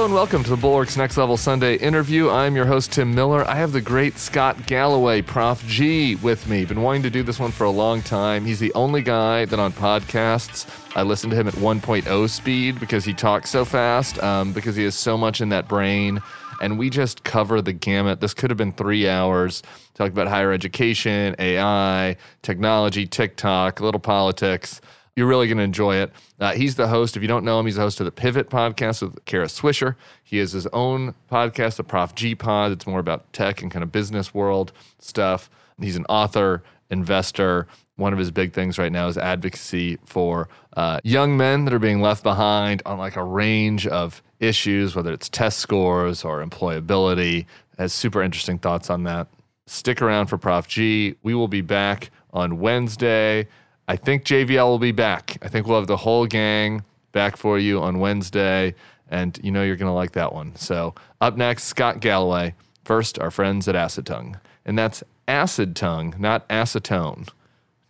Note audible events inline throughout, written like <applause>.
And welcome to the Bulwark's Next Level Sunday interview. I'm your host, Tim Miller. I have the great Scott Galloway, Prof G, with me. Been wanting to do this one for a long time. He's the only guy that on podcasts I listen to him at 1.0 speed because he talks so fast, um, because he has so much in that brain. And we just cover the gamut. This could have been three hours. Talk about higher education, AI, technology, TikTok, a little politics. You're really going to enjoy it. Uh, he's the host. If you don't know him, he's the host of the Pivot podcast with Kara Swisher. He has his own podcast, the Prof G Pod. It's more about tech and kind of business world stuff. He's an author, investor. One of his big things right now is advocacy for uh, young men that are being left behind on like a range of issues, whether it's test scores or employability. Has super interesting thoughts on that. Stick around for Prof G. We will be back on Wednesday. I think JVL will be back. I think we'll have the whole gang back for you on Wednesday. And you know you're going to like that one. So, up next, Scott Galloway. First, our friends at Acid Tongue. And that's acid tongue, not acetone.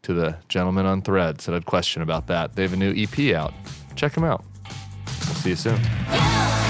To the gentleman on threads that had question about that. They have a new EP out. Check them out. We'll see you soon.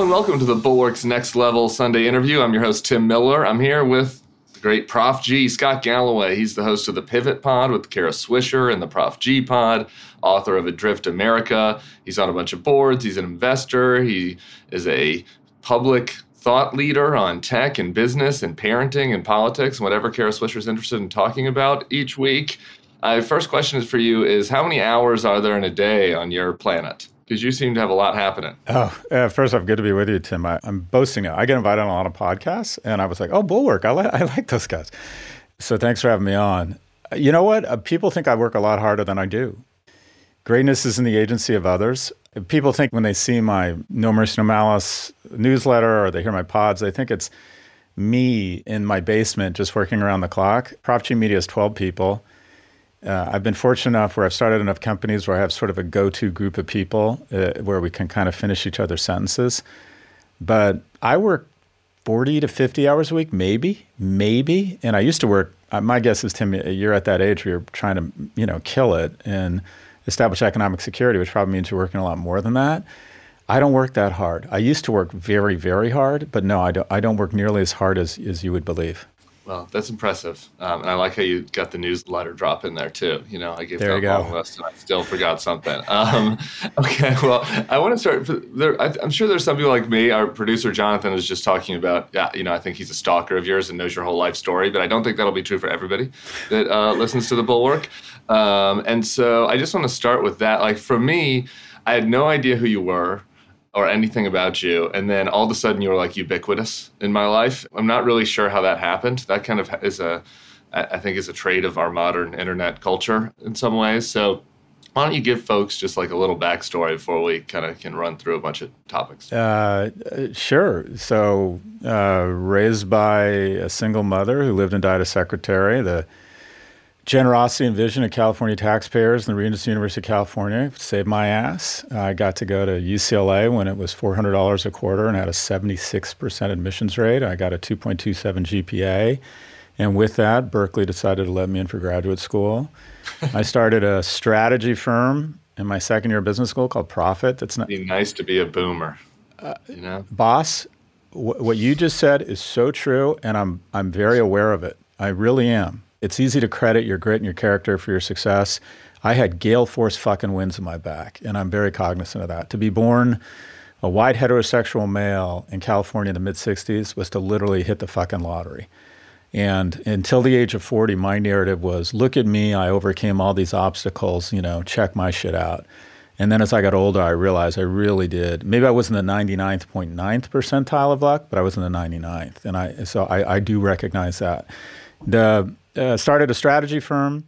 And welcome to the Bulwark's Next Level Sunday interview. I'm your host, Tim Miller. I'm here with the great Prof G, Scott Galloway. He's the host of the Pivot Pod with Kara Swisher and the Prof G Pod, author of Adrift America. He's on a bunch of boards. He's an investor. He is a public thought leader on tech and business and parenting and politics and whatever Kara Swisher is interested in talking about each week. Uh, first question is for you is how many hours are there in a day on your planet? Because you seem to have a lot happening. Oh, uh, first off, good to be with you, Tim. I, am boasting. I get invited on a lot of podcasts, and I was like, oh, Bulwark, I, li- I like those guys. So thanks for having me on. You know what? Uh, people think I work a lot harder than I do. Greatness is in the agency of others. People think when they see my No Mercy No Malice newsletter or they hear my pods, they think it's me in my basement just working around the clock. Prof G Media is 12 people. Uh, I've been fortunate enough where I've started enough companies where I have sort of a go to group of people uh, where we can kind of finish each other's sentences. But I work 40 to 50 hours a week, maybe, maybe. And I used to work, uh, my guess is, Tim, you're at that age where you're trying to, you know, kill it and establish economic security, which probably means you're working a lot more than that. I don't work that hard. I used to work very, very hard, but no, I don't, I don't work nearly as hard as, as you would believe. Well, that's impressive, um, and I like how you got the newsletter drop in there too. You know, I gave there that long list, and I still forgot something. Um, <laughs> okay, well, I want to start. There, I, am sure there's some people like me. Our producer Jonathan is just talking about. Yeah, you know, I think he's a stalker of yours and knows your whole life story, but I don't think that'll be true for everybody that uh, listens to the Bulwark. Um, and so, I just want to start with that. Like for me, I had no idea who you were or anything about you. And then all of a sudden you were like ubiquitous in my life. I'm not really sure how that happened. That kind of is a, I think, is a trait of our modern internet culture in some ways. So why don't you give folks just like a little backstory before we kind of can run through a bunch of topics? Uh, sure. So, uh, raised by a single mother who lived and died a secretary. The generosity and vision of California taxpayers and the Regents University of California saved my ass. I got to go to UCLA when it was $400 a quarter and had a 76% admissions rate. I got a 2.27 GPA. And with that, Berkeley decided to let me in for graduate school. <laughs> I started a strategy firm in my second year of business school called Prophet. That's not It'd be nice to be a boomer. Uh, you know, boss, wh- what you just said is so true, and I'm I'm very aware of it. I really am. It's easy to credit your grit and your character for your success. I had gale force fucking winds in my back, and I'm very cognizant of that. To be born a white heterosexual male in California in the mid 60s was to literally hit the fucking lottery. And until the age of 40, my narrative was look at me, I overcame all these obstacles, you know, check my shit out. And then as I got older, I realized I really did. Maybe I wasn't the 99th.9th percentile of luck, but I was in the 99th. And I, so I, I do recognize that. The uh, started a strategy firm,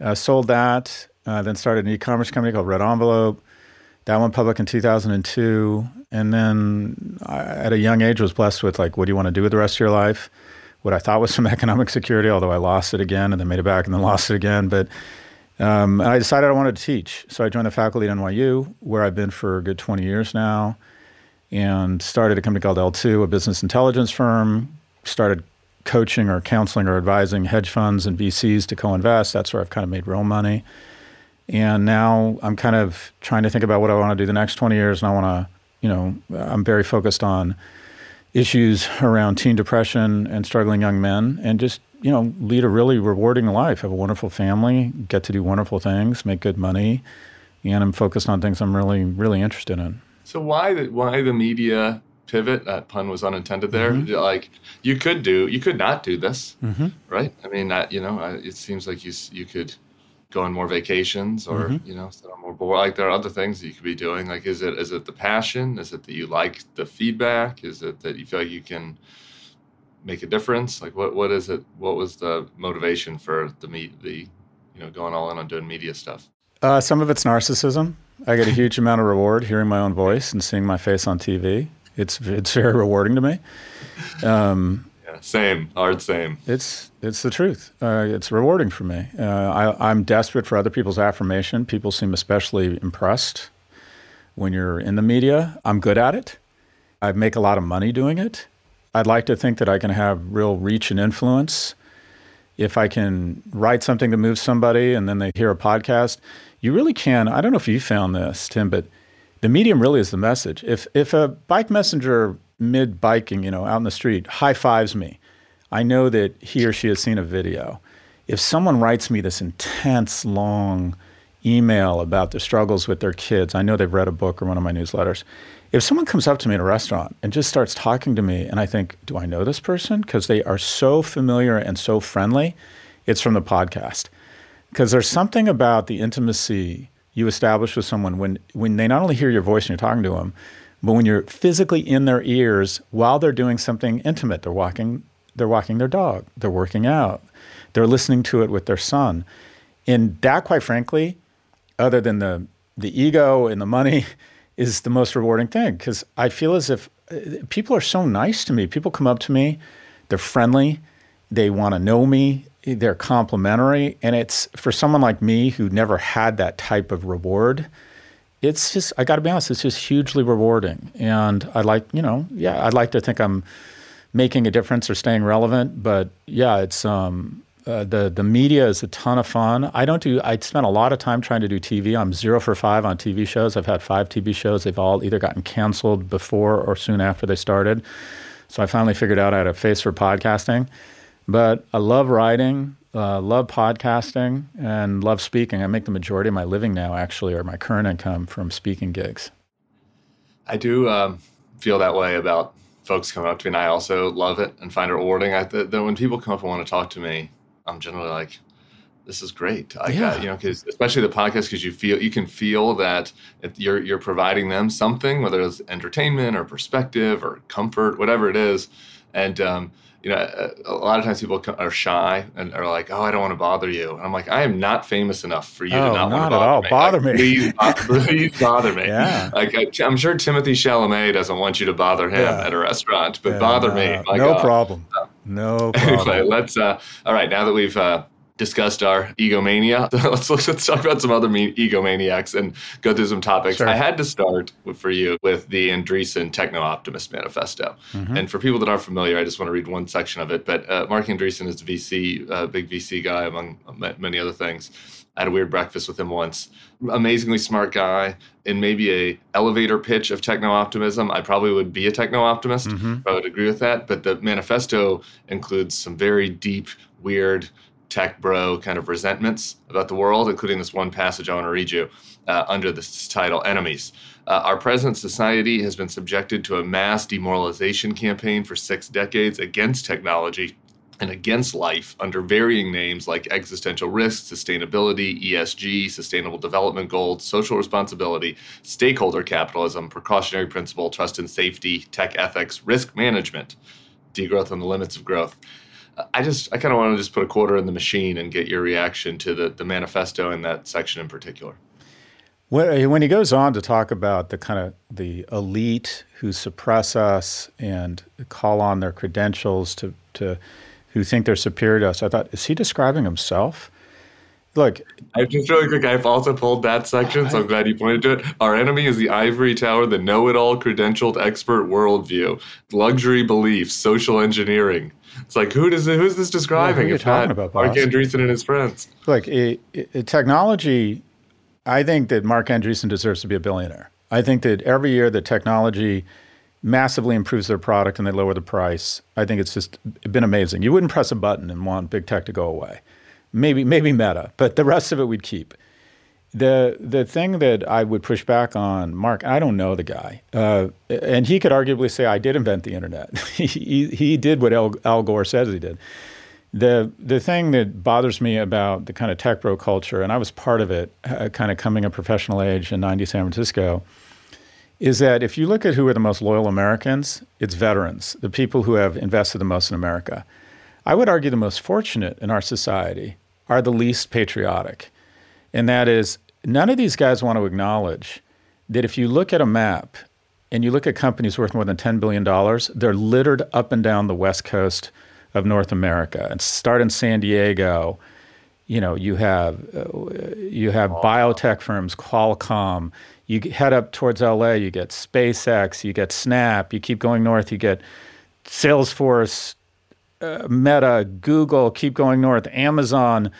uh, sold that, uh, then started an e-commerce company called Red Envelope. That went public in 2002, and then I, at a young age was blessed with like, what do you want to do with the rest of your life? What I thought was <laughs> some economic security, although I lost it again, and then made it back, and then <laughs> lost it again. But Um, I decided I wanted to teach. So I joined the faculty at NYU, where I've been for a good 20 years now, and started a company called L2, a business intelligence firm. Started coaching or counseling or advising hedge funds and VCs to co invest. That's where I've kind of made real money. And now I'm kind of trying to think about what I want to do the next 20 years. And I want to, you know, I'm very focused on issues around teen depression and struggling young men and just you know, lead a really rewarding life, have a wonderful family, get to do wonderful things, make good money, and I'm focused on things I'm really, really interested in. So why the why the media pivot? That pun was unintended there. Mm-hmm. Like you could do, you could not do this, mm-hmm. right? I mean, that, you know, it seems like you you could go on more vacations or mm-hmm. you know more bored. Like there are other things that you could be doing. Like is it is it the passion? Is it that you like the feedback? Is it that you feel like you can make a difference? Like what what is it? What was the motivation for the meet the you know going all in on doing media stuff? Uh, some of it's narcissism. I get a huge amount of reward hearing my own voice and seeing my face on TV. It's it's very rewarding to me. Um, yeah, same, hard same. It's it's the truth. Uh, it's rewarding for me. Uh, I, I'm desperate for other people's affirmation. People seem especially impressed when you're in the media. I'm good at it. I make a lot of money doing it. I'd like to think that I can have real reach and influence. If I can write something that moves somebody and then they hear a podcast, you really can. I don't know if you found this, Tim, but the medium really is the message. If if a bike messenger mid biking, you know, out in the street, high fives me, I know that he or she has seen a video. If someone writes me this intense, long email about their struggles with their kids, I know they've read a book or one of my newsletters if someone comes up to me in a restaurant and just starts talking to me and I think, do I know this person? Because they are so familiar and so friendly, it's from the podcast. Because there's something about the intimacy you establish with someone when, when they not only hear your voice and you're talking to them, but when you're physically in their ears while they're doing something intimate. They're walking, they're walking their dog, they're working out, they're listening to it with their son. And that, quite frankly, other than the the ego and the money, <laughs> is the most rewarding thing because I feel as if uh, people are so nice to me. People come up to me, they're friendly, they want to know me, they're complementary. and it's for someone like me who never had that type of reward. It's just I got to be honest, it's just hugely rewarding, and I like you know yeah I'd like to think I'm making a difference or staying relevant, but yeah it's um uh, the the media is a ton of fun. I don't do. I spent a lot of time trying to do TV. I'm zero for five on TV shows. I've had five TV shows. They've all either gotten canceled before or soon after they started. So I finally figured out I had a face for podcasting. But I love writing, uh, love podcasting, and love speaking. I make the majority of my living now, actually, or my current income from speaking gigs. I do um, feel that way about folks coming up to me, and I also love it and find it rewarding. I, the, the, when people come up and want to talk to me, I'm generally like, this is great. I yeah. got, you know, because especially the podcast, because you feel you can feel that you're you're providing them something, whether it's entertainment or perspective or comfort, whatever it is, and um, you know, a, lot of times people are shy and are like, "Oh, I don't want to bother you." And I'm like, "I am not famous enough for you oh, to not, not want to bother me. Bother like, me. Please, <laughs> please bother me. yeah. Like I'm sure Timothy Chalamet doesn't want you to bother him yeah. at a restaurant, but yeah, bother me. My no God. problem. No <laughs> problem. Anyway, let's. Uh, all right, now that we've uh, discussed our egomania, <laughs> let's let's talk about some other me- egomaniacs and go through some topics. Sure. I had to start with, for you with the Andreessen Techno Optimist Manifesto, mm-hmm. and for people that aren't familiar, I just want to read one section of it. But uh, Marc Andreessen is a VC, uh, big VC guy among many other things. I had a weird breakfast with him once. Amazingly smart guy. In maybe a elevator pitch of techno optimism, I probably would be a techno optimist. Mm-hmm. I would agree with that. But the manifesto includes some very deep, weird tech bro kind of resentments about the world, including this one passage I want to read you uh, under this title Enemies. Uh, our present society has been subjected to a mass demoralization campaign for six decades against technology and against life under varying names like existential risk, sustainability, ESG, sustainable development goals, social responsibility, stakeholder capitalism, precautionary principle, trust and safety, tech ethics, risk management, degrowth and the limits of growth. I just I kind of want to just put a quarter in the machine and get your reaction to the the manifesto in that section in particular. When eh, he goes on to talk about the kind of the elite who suppress us and call on their credentials to to who think they're superior to us, I thought, is he describing himself? look. I just really quick. I've also pulled that section, so I'm glad you pointed to it. Our enemy is the ivory tower, the know-it-all, credentialed expert worldview, luxury beliefs, social engineering. It's like who does who's this describing? Yeah, who talking about, Marc Andreessen and his friends. Look, it, it, technology. I think that Marc Andreessen deserves to be a billionaire. I think that every year the technology massively improves their product and they lower the price. I think it's just been amazing. You wouldn't press a button and want big tech to go away. Maybe maybe Meta, but the rest of it we'd keep. The the thing that I would push back on, Marc, I don't know the guy, uh, and he could arguably say I did invent the internet. <laughs> he he did what Al, Al Gore says he did. The the thing that bothers me about the kind of tech bro culture, and I was part of it, uh, kind of coming of professional age in '90 San Francisco is that if you look at who are the most loyal Americans, it's veterans, the people who have invested the most in America. I would argue the most fortunate in our society are the least patriotic. And that is, none of these guys want to acknowledge that if you look at a map and you look at companies worth more than $10 billion, they're littered up and down the west coast of North America. And start in San Diego. You know, you have uh, you have biotech firms, Qualcomm you head up towards LA, you get SpaceX, you get Snap, you keep going north, you get Salesforce, uh, Meta, Google, keep going north, Amazon,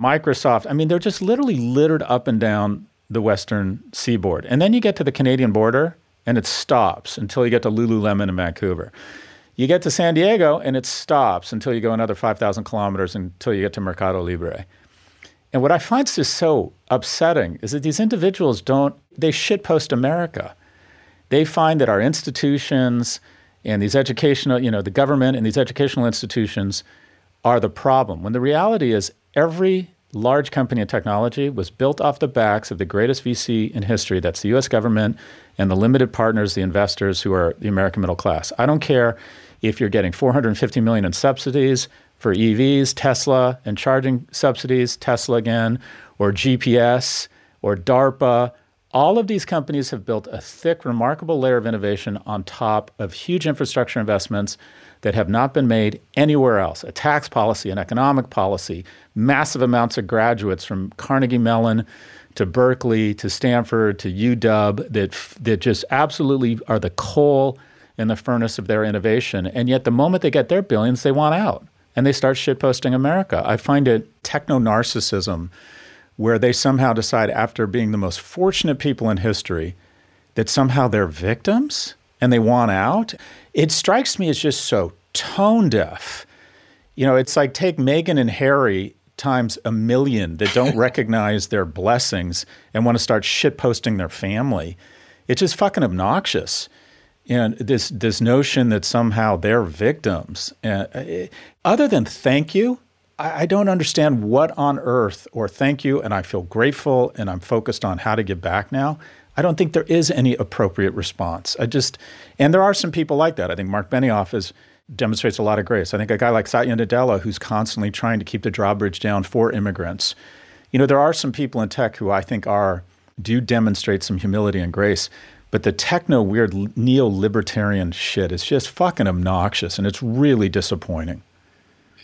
Microsoft. I mean, they're just literally littered up and down the western seaboard. And then you get to the Canadian border and it stops until you get to Lululemon in Vancouver. You get to San Diego and it stops until you go another 5,000 kilometers until you get to Mercado Libre. And what I find just so upsetting is that these individuals don't, they shitpost America. They find that our institutions and these educational, you know, the government and these educational institutions are the problem. When the reality is every large company in technology was built off the backs of the greatest VC in history. That's the US government and the limited partners, the investors who are the American middle class. I don't care if you're getting 450 million in subsidies for EVs, Tesla, and charging subsidies, Tesla again, or GPS, or DARPA. All of these companies have built a thick, remarkable layer of innovation on top of huge infrastructure investments that have not been made anywhere else. A tax policy, an economic policy, massive amounts of graduates from Carnegie Mellon to Berkeley to Stanford to UW that, that just absolutely are the coal in the furnace of their innovation. And yet, the moment they get their billions, they want out and they start shitposting America. I find it techno narcissism where they somehow decide, after being the most fortunate people in history, that somehow they're victims and they want out. It strikes me as just so tone deaf. You know, it's like take Meghan and Harry times a million that don't <laughs> recognize their blessings and want to start shitposting their family. It's just fucking obnoxious and this this notion that somehow they're victims. Uh, other than thank you, I, don't understand what on earth or thank you, and I feel grateful, and I'm focused on how to give back now. I don't think there is any appropriate response. I just, and there are some people like that. I think Marc Benioff is demonstrates a lot of grace. I think a guy like Satya Nadella, who's constantly trying to keep the drawbridge down for immigrants. You know, there are some people in tech who I think are do demonstrate some humility and grace. But the techno weird neo libertarian shit is just fucking obnoxious and it's really disappointing.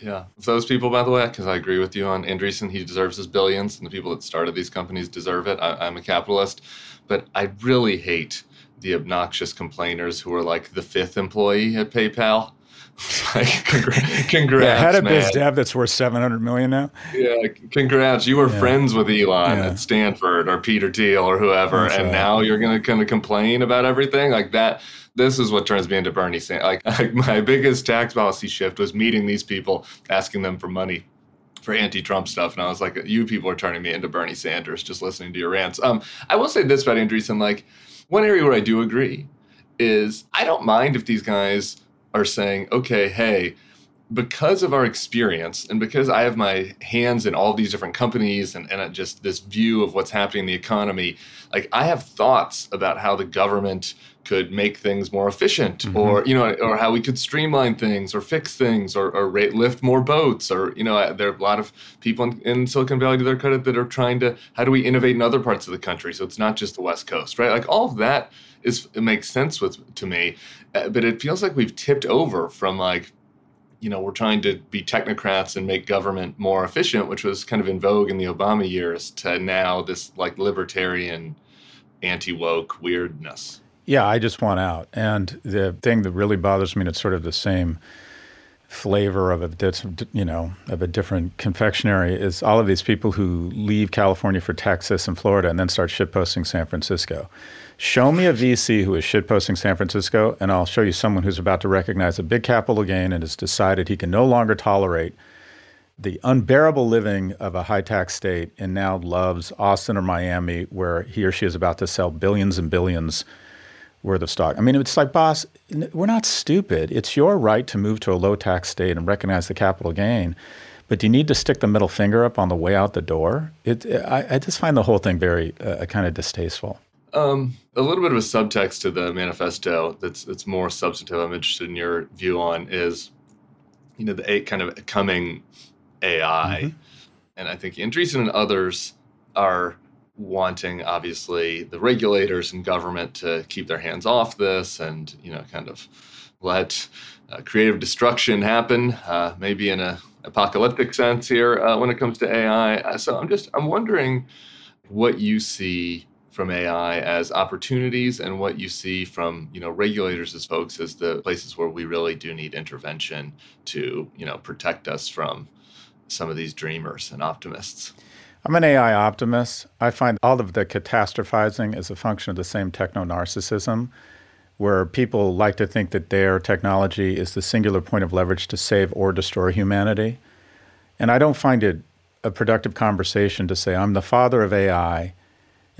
Yeah. Those people, by the way, because I agree with you on Andreessen, he deserves his billions, and the people that started these companies deserve it. I, I'm a capitalist, but I really hate the obnoxious complainers who are like the fifth employee at PayPal <laughs> like, congrats, <laughs> congrats yeah, had a man. biz dev that's worth 700 million now. Yeah, congrats. You were yeah. friends with Elon yeah. at Stanford or Peter Thiel or whoever, that's and right. now you're going to kind of complain about everything like that. This is what turns me into Bernie Sanders. Like, <laughs> like my biggest tax policy shift was meeting these people, asking them for money for anti-Trump stuff, and I was like, "You people are turning me into Bernie Sanders just listening to your rants." Um, I will say this about Andreessen: like, one area where I do agree is I don't mind if these guys are saying, okay, hey, because of our experience and because I have my hands in all these different companies and, and just this view of what's happening in the economy, like I have thoughts about how the government could make things more efficient mm-hmm. or you know or how we could streamline things or fix things or, or rate, lift more boats or you know there are a lot of people in, in, silicon valley to their credit that are trying to how do we innovate in other parts of the country so it's not just the west coast right like all of that is it makes sense with to me uh, but it feels like we've tipped over from like you know, we're trying to be technocrats and make government more efficient, which was kind of in vogue in the Obama years, to now this like libertarian, anti woke weirdness. Yeah, I just want out. And the thing that really bothers me, and it's sort of the same flavor of a you know of a different confectionery is all of these people who leave California for Texas and Florida and then start shitposting San Francisco. Show me a VC who is shitposting San Francisco, and I'll show you someone who's about to recognize a big capital gain and has decided he can no longer tolerate the unbearable living of a high tax state and now loves Austin or Miami, where he or she is about to sell billions and billions worth of stock. I mean, it's like, boss, we're not stupid. It's your right to move to a low tax state and recognize the capital gain. But do you need to stick the middle finger up on the way out the door? It, I, I just find the whole thing very uh, kind of distasteful. Um, a little bit of a subtext to the manifesto that's that's more substantive. I'm interested in your view on is, you know, the eight kind of coming AI, mm-hmm. and I think Andreessen and others are wanting, obviously, the regulators and government to keep their hands off this, and you know, kind of let uh, creative destruction happen, uh, maybe in a apocalyptic sense here uh, when it comes to AI. So I'm just I'm wondering what you see from AI as opportunities and what you see from you know regulators as folks as the places where we really do need intervention to you know protect us from some of these dreamers and optimists. I'm an AI optimist. I find all of the catastrophizing is a function of the same techno narcissism, where people like to think that their technology is the singular point of leverage to save or destroy humanity. And I don't find it a productive conversation to say, I'm the father of AI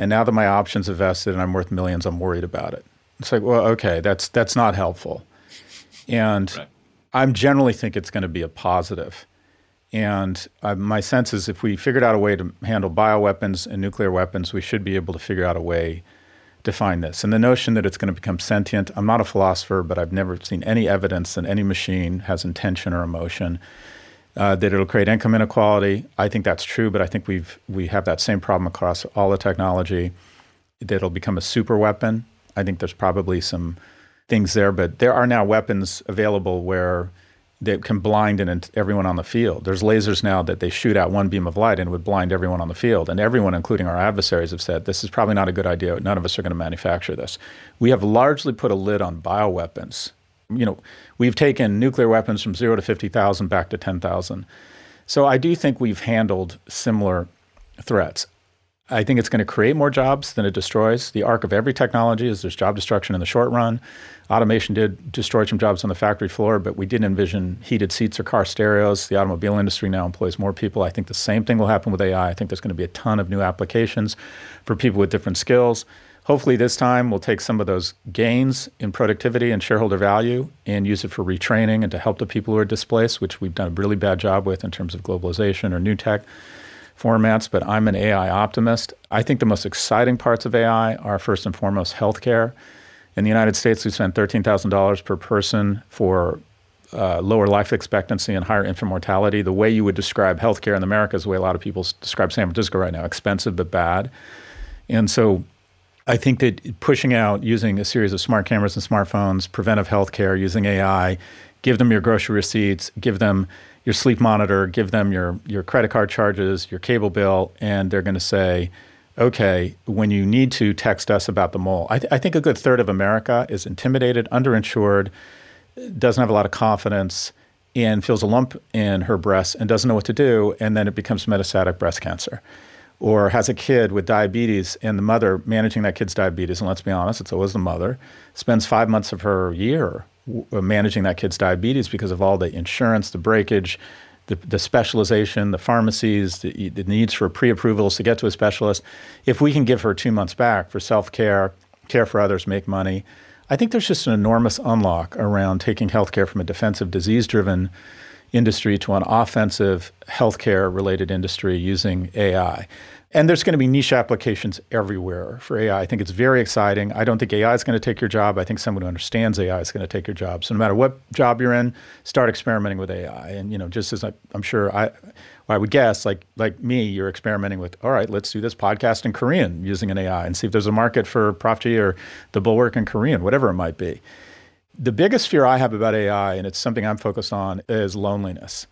and now that my options are vested and I'm worth millions, I'm worried about it. It's like, well, okay, that's that's not helpful. And right. I generally think it's going to be a positive. And my sense is if we figured out a way to handle bioweapons and nuclear weapons, we should be able to figure out a way to find this. And the notion that it's going to become sentient, I'm not a philosopher, but I've never seen any evidence that any machine has intention or emotion uh, that it'll create income inequality. I think that's true, but I think we've we have that same problem across all the technology. That it'll become a super weapon. I think there's probably some things there, but there are now weapons available where they can blind everyone on the field. There's lasers now that they shoot out one beam of light and would blind everyone on the field. And everyone, including our adversaries, have said this is probably not a good idea. None of us are going to manufacture this. We have largely put a lid on bioweapons you know, we've taken nuclear weapons from zero to 50,000 back to 10,000. So I do think we've handled similar threats. I think it's going to create more jobs than it destroys. The arc of every technology is there's job destruction in the short run. Automation did destroy some jobs on the factory floor, but we didn't envision heated seats or car stereos. The automobile industry now employs more people. I think the same thing will happen with AI. I think there's going to be a ton of new applications for people with different skills. Hopefully, this time we'll take some of those gains in productivity and shareholder value and use it for retraining and to help the people who are displaced, which we've done a really bad job with in terms of globalization or new tech formats. But I'm an AI optimist. I think the most exciting parts of AI are first and foremost healthcare. In the United States, we spend $13,000 per person for uh, lower life expectancy and higher infant mortality. The way you would describe healthcare in America is the way a lot of people describe San Francisco right now expensive but bad. And so I think that pushing out using a series of smart cameras and smartphones, preventive healthcare, using AI, give them your grocery receipts, give them your sleep monitor, give them your, your credit card charges, your cable bill, and they're going to say, okay, when you need to text us about the mole. I, th- I think a good third of America is intimidated, underinsured, doesn't have a lot of confidence, and feels a lump in her breast and doesn't know what to do, and then it becomes metastatic breast cancer or has a kid with diabetes and the mother managing that kid's diabetes, and let's be honest, it's always the mother, spends five months of her year managing that kid's diabetes because of all the insurance, the breakage, the, the specialization, the pharmacies, the, the needs for pre approvals to get to a specialist. If we can give her two months back for self care, care for others, make money, I think there's just an enormous unlock around taking healthcare from a defensive, disease driven industry to an offensive healthcare related industry using AI. And there's going to be niche applications everywhere for AI. I think it's very exciting. I don't think AI is going to take your job. I think someone who understands AI is going to take your job. So no matter what job you're in, start experimenting with AI. And you know, just as I, am sure I, I would guess, like like me, you're experimenting with. All right, let's do this podcast in Korean using an AI and see if there's a market for Prof G or the Bulwark in Korean, whatever it might be. The biggest fear I have about AI, and it's something I'm focused on, is loneliness.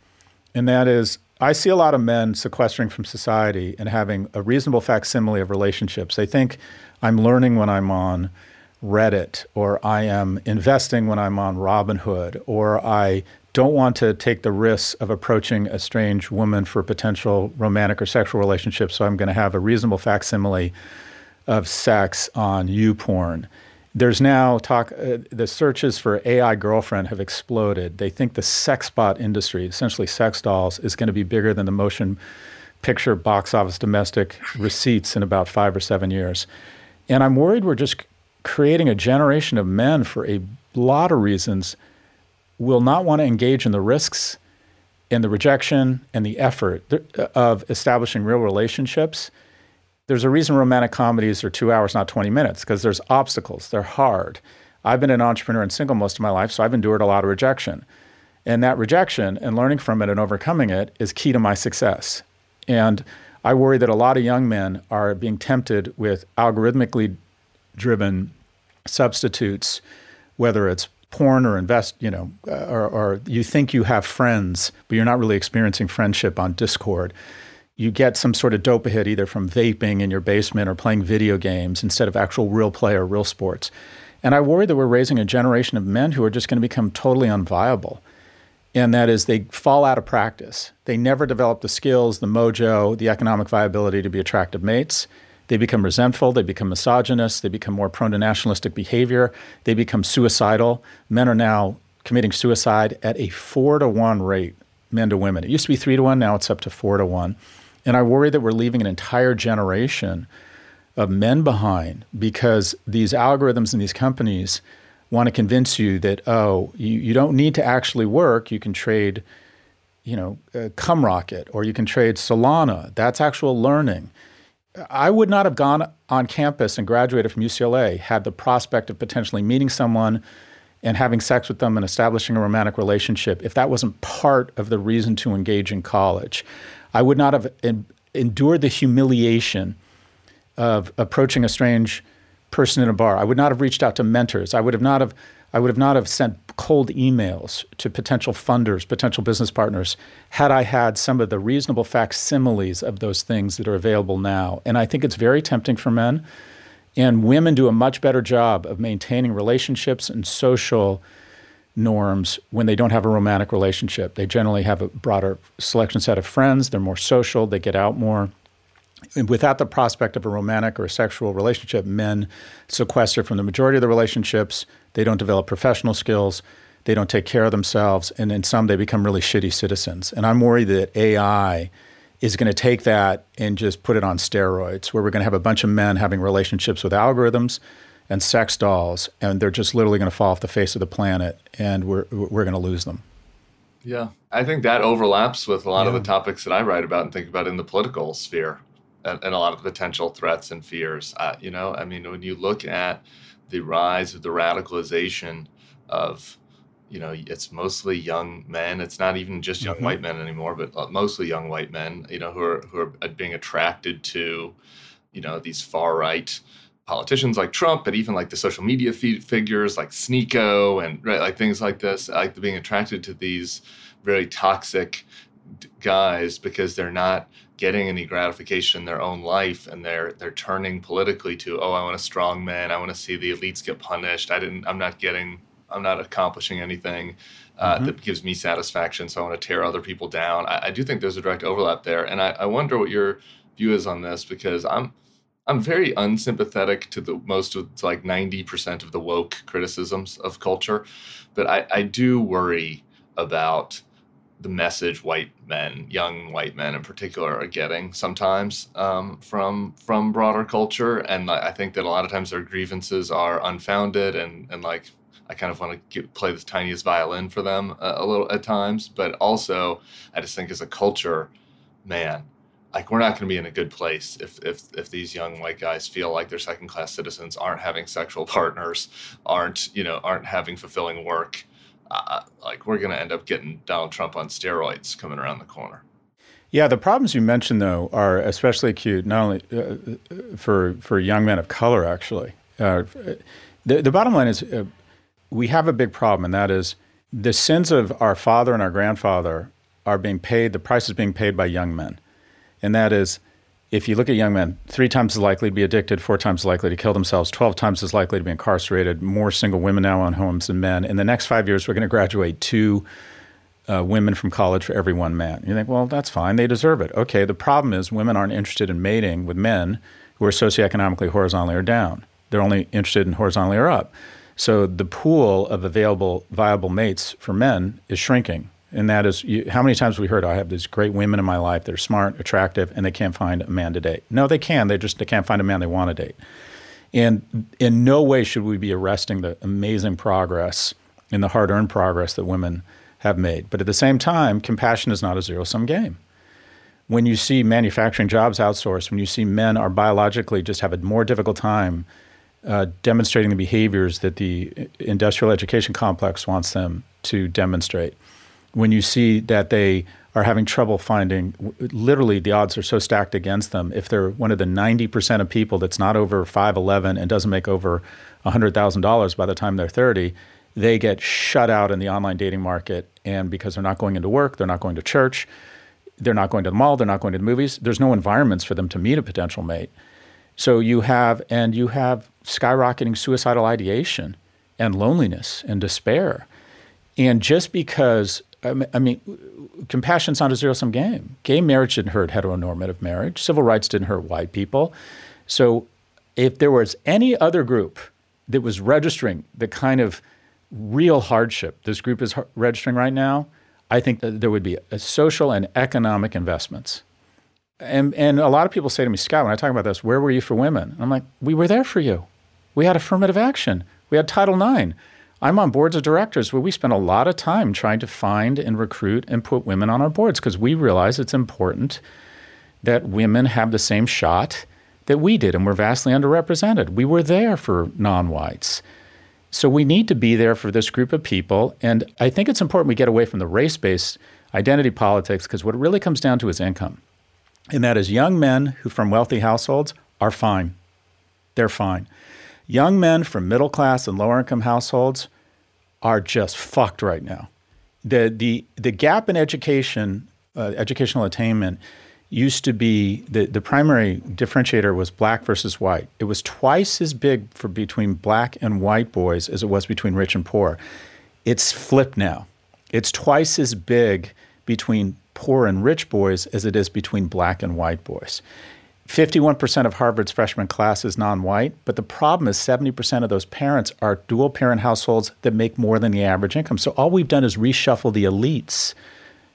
And that is, I see a lot of men sequestering from society and having a reasonable facsimile of relationships. They think I'm learning when I'm on Reddit, or I am investing when I'm on Robinhood, or I don't want to take the risk of approaching a strange woman for potential romantic or sexual relationship, so I'm going to have a reasonable facsimile of sex on YouPorn. There's now talk, uh, the searches for AI girlfriend have exploded. They think the sex bot industry, essentially sex dolls, is going to be bigger than the motion picture box office domestic receipts in about five or seven years. And I'm worried we're just creating a generation of men for a lot of reasons will not want to engage in the risks and the rejection and the effort of establishing real relationships. There's a reason romantic comedies are two hours, not 20 minutes, because there's obstacles. They're hard. I've been an entrepreneur and single most of my life, so I've endured a lot of rejection. And that rejection and learning from it and overcoming it is key to my success. And I worry that a lot of young men are being tempted with algorithmically driven substitutes, whether it's porn or invest, you know, uh, or, or you think you have friends, but you're not really experiencing friendship on Discord. You get some sort of dope hit either from vaping in your basement or playing video games instead of actual real play or real sports. And I worry that we're raising a generation of men who are just going to become totally unviable. And that is, they fall out of practice. They never develop the skills, the mojo, the economic viability to be attractive mates. They become resentful, they become misogynist, they become more prone to nationalistic behavior, they become suicidal. Men are now committing suicide at a four to one rate, men to women. It used to be three to one, now it's up to four to one. And I worry that we're leaving an entire generation of men behind because these algorithms and these companies want to convince you that, oh, you, you don't need to actually work, you can trade you know, uh, Cumrocket or you can trade Solana. That's actual learning. I would not have gone on campus and graduated from UCLA had the prospect of potentially meeting someone and having sex with them and establishing a romantic relationship if that wasn't part of the reason to engage in college. I would not have en- endured the humiliation of approaching a strange person in a bar. I would not have reached out to mentors. I would have not have I would have not have sent cold emails to potential funders, potential business partners, had I had some of the reasonable facsimiles of those things that are available now. And I think it's very tempting for men. And women do a much better job of maintaining relationships and social norms when they don't have a romantic relationship. They generally have a broader selection set of friends, they're more social, they get out more. And without the prospect of a romantic or a sexual relationship, men sequester from the majority of the relationships they don't develop professional skills. They don't take care of themselves. And in some, they become really shitty citizens. And I'm worried that AI is going to take that and just put it on steroids, where we're going to have a bunch of men having relationships with algorithms and sex dolls, and they're just literally going to fall off the face of the planet, and we're we're going to lose them. Yeah, I think that overlaps with a lot yeah. of the topics that I write about and think about in the political sphere, and, and a lot of the potential threats and fears. Uh, you know, I mean, when you look at the rise of the radicalization of you know it's mostly young men it's not even just young mm-hmm. white men anymore but uh, mostly young white men you know who are who are uh, being attracted to you know these far right politicians like Trump but even like the social media figures like Sneako and right, like things like this like being attracted to these very toxic guys because they're not getting any gratification in their own life and they're they're turning politically to oh I want a strong man. I want to see the elites get punished. I didn't I'm not getting I'm not accomplishing anything uh, mm-hmm. that gives me satisfaction so I want to tear other people down. I, I do think there's a direct overlap there and I, I wonder what your view is on this because I'm I'm very unsympathetic to the most of like 90% of the woke criticisms of culture but I, I do worry about the message white men, young white men in particular, are getting sometimes um, from from broader culture, and I think that a lot of times their grievances are unfounded, and and like I kind of want to play the tiniest violin for them a, a little at times, but also I just think as a culture, man, like we're not going to be in a good place if if if these young white guys feel like they're second class citizens, aren't having sexual partners, aren't you know aren't having fulfilling work uh, like we're going to end up getting Donald Trump on steroids coming around the corner. Yeah, the problems you mentioned though are especially acute not only uh, for for young men of color. Actually, uh, the the bottom line is. Uh, we have a big problem, and that is the sins of our father and our grandfather are being paid, the price is being paid by young men. And that is, if you look at young men, three times as likely to be addicted, four times as likely to kill themselves, 12 times as likely to be incarcerated, more single women now own homes than men. In the next five years, we're going to graduate two uh, women from college for every one man. You think, well, that's fine. They deserve it. Okay, the problem is women aren't interested in mating with men who are socioeconomically horizontally or down. They're only interested in horizontally or up. So the pool of available viable mates for men is shrinking. And that is you, how many times we heard I have these great women in my life that are smart, attractive, and they can't find a man to date. No, they can. They just they can't find a man they want to date. And in no way should we be arresting the amazing progress and the hard-earned progress that women have made. But at the same time, compassion is not a zero-sum game. When you see manufacturing jobs outsourced, when you see men are biologically just have a more difficult time uh, demonstrating the behaviors that the industrial education complex wants them to demonstrate. When you see that they are having trouble finding, literally, the odds are so stacked against them. If they're one of the 90% of people that's not over 5'11 and doesn't make over $100,000 by the time they're 30, they get shut out in the online dating market. And because they're not going into work, they're not going to church, they're not going to the mall, they're not going to the movies, there's no environments for them to meet a potential mate. So you have, and you have skyrocketing suicidal ideation and loneliness and despair. And just because, I mean, compassion's not a zero sum game. Gay marriage didn't hurt heteronormative marriage, civil rights didn't hurt white people. So if there was any other group that was registering the kind of real hardship this group is registering right now, I think that there would be social and economic investments and and a lot of people say to me, Scott, when I talk about this, where were you for women? I'm like, we were there for you. We had affirmative action. We had Title IX. I'm on boards of directors where we spend a lot of time trying to find and recruit and put women on our boards because we realize it's important that women have the same shot that we did and we're vastly underrepresented. We were there for non-whites. So we need to be there for this group of people. And I think it's important we get away from the race-based identity politics because what it really comes down to is income and that is young men who from wealthy households are fine. They're fine. Young men from middle class and lower income households are just fucked right now. The, the, the gap in education, uh, educational attainment, used to be the, the primary differentiator was black versus white. It was twice as big for between black and white boys as it was between rich and poor. It's flipped now. It's twice as big between poor and rich boys as it is between black and white boys. 51% of Harvard's freshman class is non white, but the problem is 70% of those parents are dual parent households that make more than the average income. So all we've done is reshuffle the elites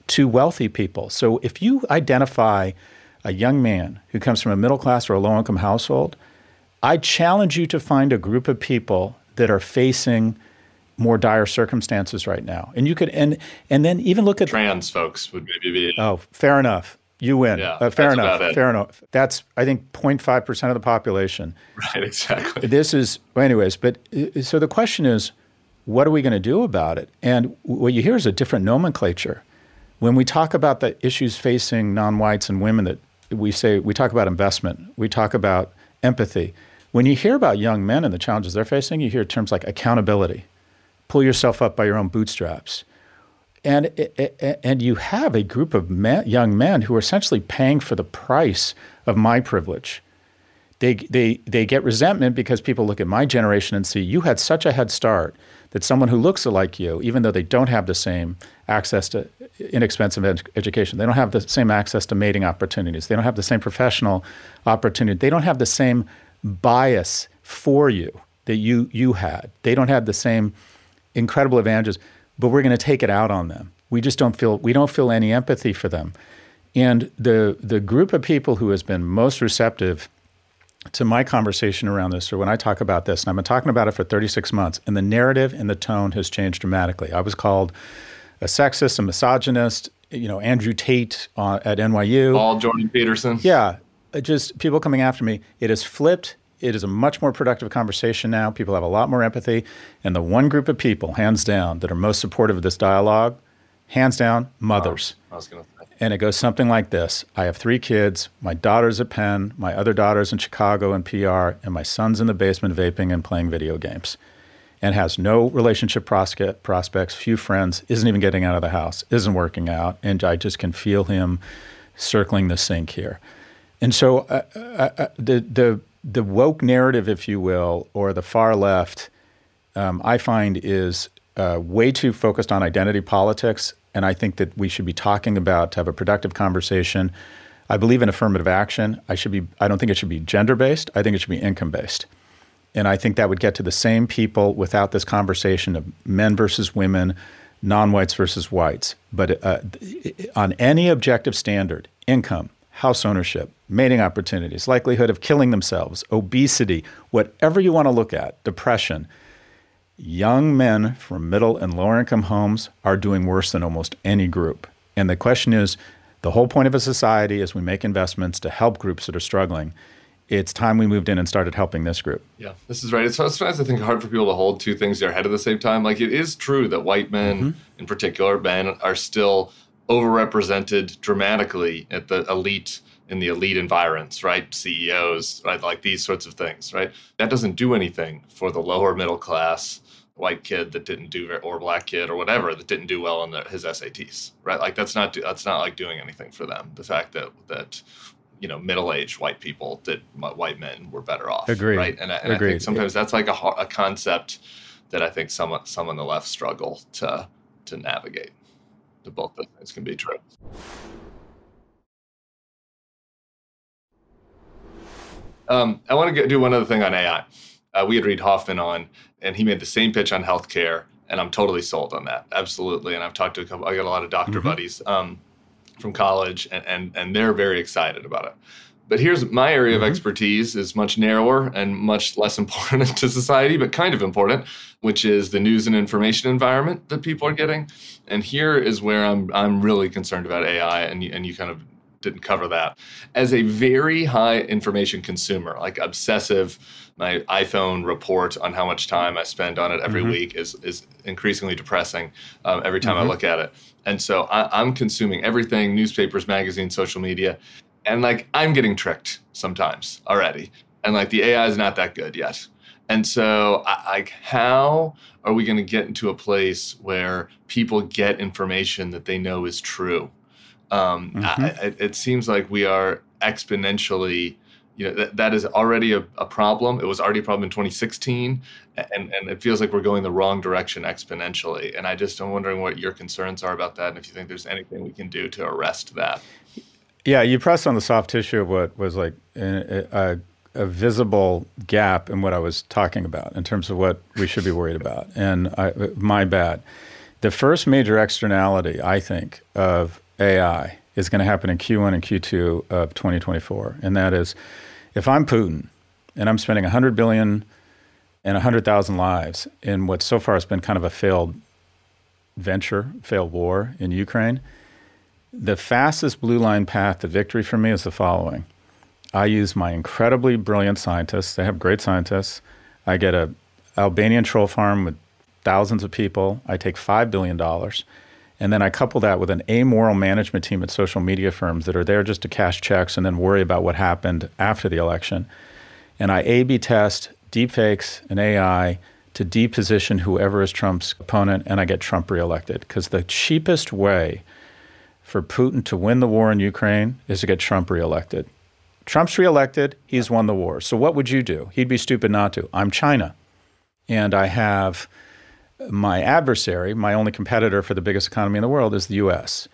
to wealthy people. So if you identify a young man who comes from a middle class or a low income household, I challenge you to find a group of people that are facing more dire circumstances right now. And you could and and then even look at trans folks would maybe be Oh, fair enough. You win. Yeah, uh, fair enough. Fair enough. That's I think 0.5 percent of the population. Right. Exactly. This is, well, anyways. But uh, so the question is, what are we going to do about it? And what you hear is a different nomenclature. When we talk about the issues facing non-whites and women, that we say we talk about investment, we talk about empathy. When you hear about young men and the challenges they're facing, you hear terms like accountability pull yourself up by your own bootstraps. And, eh, eh, eh, and you have a group of men, young men who are essentially paying for the price of my privilege. They, they, they get resentment because people look at my generation and see you had such a head start that someone who looks like you, even though they don't have the same access to inexpensive ed- education, they don't have the same access to mating opportunities, they don't have the same professional opportunity, they don't have the same bias for you that you, you had. They don't have the same incredible advantages, but we're going to take it out on them. We just don't feel we don't feel any empathy for them. And the the group of people who has been most receptive to my conversation around this, or when I talk about this, and I've been talking about it for 36 months, and the narrative and the tone has changed dramatically. I was called a sexist, a misogynist, you know, Andrew Tate uh, at NYU. All Jordan Peterson. Yeah, just people coming after me. It has flipped it is a much more productive conversation now. People have a lot more empathy. And the one group of people, hands down, that are most supportive of this dialogue, hands down, mothers. Oh, I was. And it goes something like this I have three kids. My daughter's at Penn, my other daughter's in Chicago and PR, and my son's in the basement vaping and playing video games. and has no relationship prospects, few friends, isn't even getting out of the house, isn't working out, and I just can feel him circling the sink here. And so uh, uh, uh the the the woke narrative, if you will, or the far left, um, I find is uh, way too focused on identity politics, and I think that we should be talking about to have a productive conversation. I believe in affirmative action. I should be. I don't think it should be gender based. I think it should be income based. And I think that would get to the same people without this conversation of men versus women, non whites versus whites. But uh, on any objective standard, income, house ownership, mating opportunities, likelihood of killing themselves, obesity, whatever you want to look at, depression, young men from middle and lower income homes are doing worse than almost any group. And the question is the whole point of a society is we make investments to help groups that are struggling it's time we moved in and started helping this group. Yeah, this is right. It's sometimes I think hard for people to hold two things in their head at the same time. Like it is true that white men, mm-hmm. in particular, men are still overrepresented dramatically at the elite in the elite environs, right? CEOs, right? Like these sorts of things, right? That doesn't do anything for the lower middle class white kid that didn't do or black kid or whatever that didn't do well in the, his SATs, right? Like that's not that's not like doing anything for them. The fact that that you know middle-aged white people that white men were better off. Agreed. Right. And, I, and I think sometimes that's like a, a concept that I think some some on the left struggle to to navigate. That both those things can be true. Um, I want to do one other thing on AI. Uh, we had Reid Hoffman on, and he made the same pitch on healthcare, and I'm totally sold on that. Absolutely. And I've talked to a couple. I got a lot of doctor mm-hmm. buddies. Um, from college, and, and, and they're very excited about it. But here's my area mm-hmm. of expertise is much narrower and much less <laughs> important to society, but kind of important, which is the news and information environment that people are getting. And here is where I'm I'm really concerned about AI, and you, and you kind of didn't cover that. As a very high information consumer, like obsessive, my iPhone report on how much time I spend on it every mm-hmm. week is is increasingly depressing um, every time mm-hmm. I look at it. And so I, I'm consuming everything newspapers, magazines, social media. And like I'm getting tricked sometimes already. And like the AI is not that good yet. And so, like, how are we going to get into a place where people get information that they know is true? Um, mm-hmm. I, it seems like we are exponentially you know that, that is already a, a, problem it was already a problem in 2016 and, and it feels like we're going the wrong direction exponentially and i just am wondering what your concerns are about that and if you think there's anything we can do to arrest that yeah you pressed on the soft tissue of what was like a, a, a visible gap in what i was talking about in terms of what we should be worried about. And I, my bad. The first major externality i think of ai is going to happen in q1 and q2 of 2024 and that is if I'm Putin and I'm spending 100 billion and 100,000 lives in what so far has been kind of a failed venture, failed war in Ukraine, the fastest blue line path to victory for me is the following. I use my incredibly brilliant scientists. They have great scientists. I get a Albanian troll farm with thousands of people. I take $5 billion and then I couple that with an amoral management team at social media firms that are there just to cash checks and then worry about what happened after the election. And I A B test deepfakes and AI to deposition whoever is Trump's opponent, and I get Trump reelected. Because the cheapest way for Putin to win the war in Ukraine is to get Trump reelected. Trump's reelected, he's won the war. So what would you do? He'd be stupid not to. I'm China. And I have my adversary, my only competitor for the biggest economy in the world, is the US.